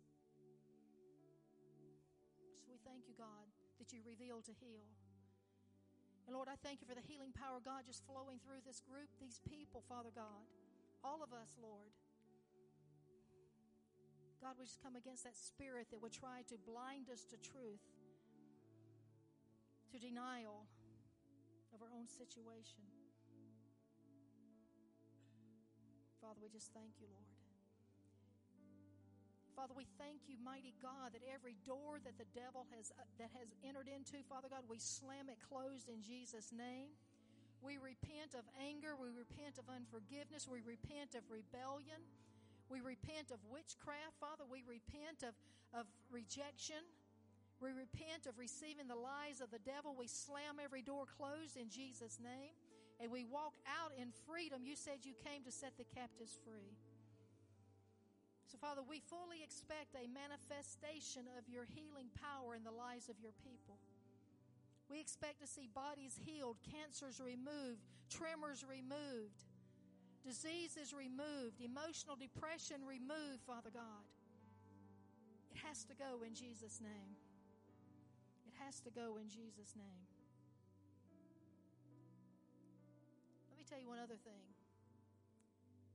[SPEAKER 1] So we thank you, God that you reveal to heal. And Lord, I thank you for the healing power of God just flowing through this group, these people, Father God. All of us, Lord. God, we just come against that spirit that would try to blind us to truth, to denial of our own situation. Father, we just thank you, Lord. Father, we thank you, mighty God, that every door that the devil has uh, that has entered into, Father God, we slam it closed in Jesus' name. We repent of anger, we repent of unforgiveness, we repent of rebellion, we repent of witchcraft, Father, we repent of, of rejection. We repent of receiving the lies of the devil. We slam every door closed in Jesus' name. And we walk out in freedom. You said you came to set the captives free. So, Father, we fully expect a manifestation of your healing power in the lives of your people. We expect to see bodies healed, cancers removed, tremors removed, diseases removed, emotional depression removed, Father God. It has to go in Jesus' name. It has to go in Jesus' name. Let me tell you one other thing.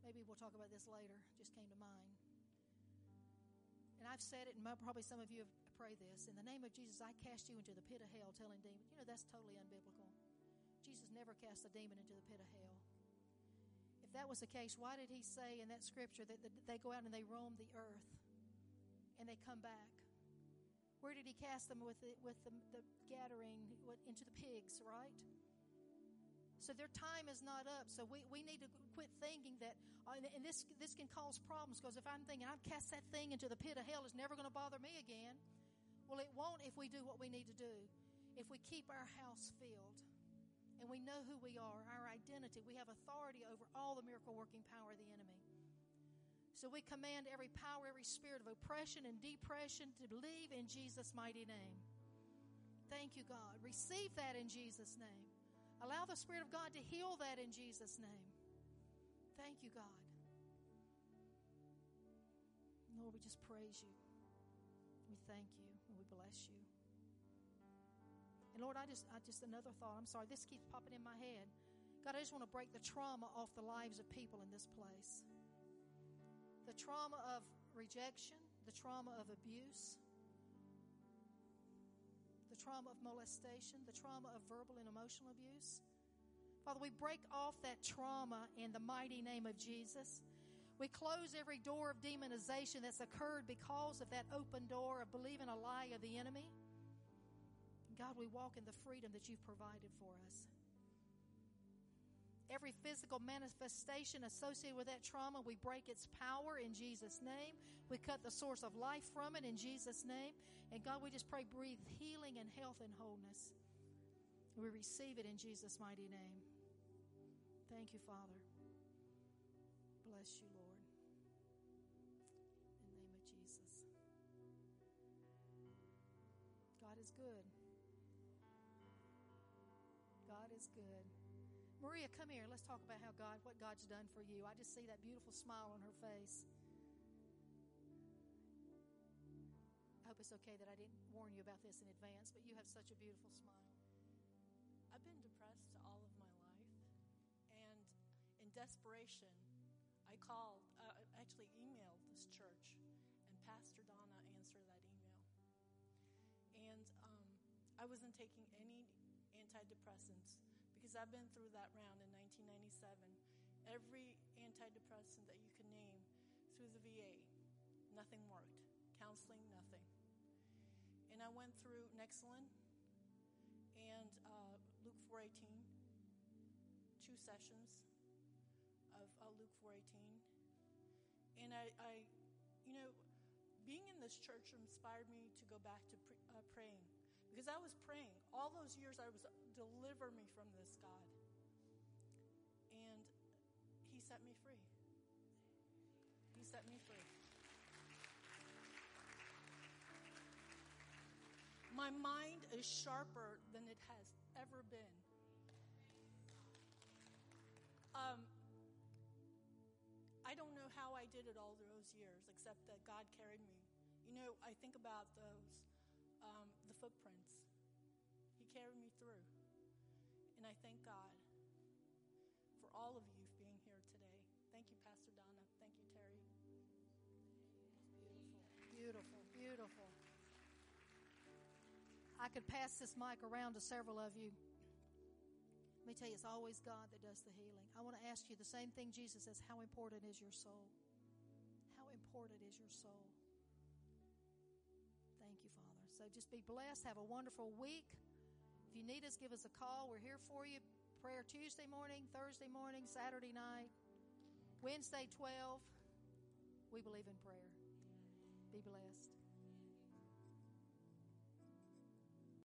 [SPEAKER 1] Maybe we'll talk about this later. It just came to mind. And I've said it, and probably some of you have prayed this. In the name of Jesus, I cast you into the pit of hell, telling demons. You know, that's totally unbiblical. Jesus never cast a demon into the pit of hell. If that was the case, why did he say in that scripture that they go out and they roam the earth and they come back? Where did he cast them with the, with the, the gathering into the pigs, right? So their time is not up. So we, we need to quit thinking that, uh, and this, this can cause problems because if I'm thinking I've cast that thing into the pit of hell, it's never going to bother me again. Well, it won't if we do what we need to do. If we keep our house filled and we know who we are, our identity, we have authority over all the miracle working power of the enemy. So we command every power, every spirit of oppression and depression to leave in Jesus' mighty name. Thank you, God. Receive that in Jesus' name. Allow the Spirit of God to heal that in Jesus' name. Thank you, God. Lord, we just praise you. We thank you and we bless you. And Lord, I just, I just another thought. I'm sorry, this keeps popping in my head. God, I just want to break the trauma off the lives of people in this place. The trauma of rejection, the trauma of abuse, the trauma of molestation, the trauma of verbal and emotional abuse. Father, we break off that trauma in the mighty name of Jesus. We close every door of demonization that's occurred because of that open door of believing a lie of the enemy. God, we walk in the freedom that you've provided for us. Every physical manifestation associated with that trauma, we break its power in Jesus' name. We cut the source of life from it in Jesus' name. And God, we just pray, breathe healing and health and wholeness. We receive it in Jesus' mighty name. Thank you, Father. Bless you, Lord. In the name of Jesus. God is good. God is good. Maria, come here. Let's talk about how God, what God's done for you. I just see that beautiful smile on her face. I hope it's okay that I didn't warn you about this in advance, but you have such a beautiful smile.
[SPEAKER 2] I've been depressed all of my life, and in desperation, I called, uh, actually emailed this church, and Pastor Donna answered that email. And um, I wasn't taking any antidepressants because I've been through that round in 1997. Every antidepressant that you can name through the VA, nothing worked. Counseling, nothing. And I went through Nexalin and uh, Luke 418, two sessions of uh, Luke 418. And I, I, you know, being in this church inspired me to go back to pre- because I was praying all those years. I was deliver me from this, God. And He set me free. He set me free. My mind is sharper than it has ever been. Um, I don't know how I did it all those years, except that God carried me. You know, I think about those, um. Carried me through. And I thank God for all of you being here today. Thank you, Pastor Donna. Thank you, Terry.
[SPEAKER 1] Beautiful, beautiful, beautiful. I could pass this mic around to several of you. Let me tell you, it's always God that does the healing. I want to ask you the same thing Jesus says how important is your soul? How important is your soul? Thank you, Father. So just be blessed. Have a wonderful week. If you need us, give us a call. We're here for you. Prayer Tuesday morning, Thursday morning, Saturday night, Wednesday 12. We believe in prayer. Be blessed.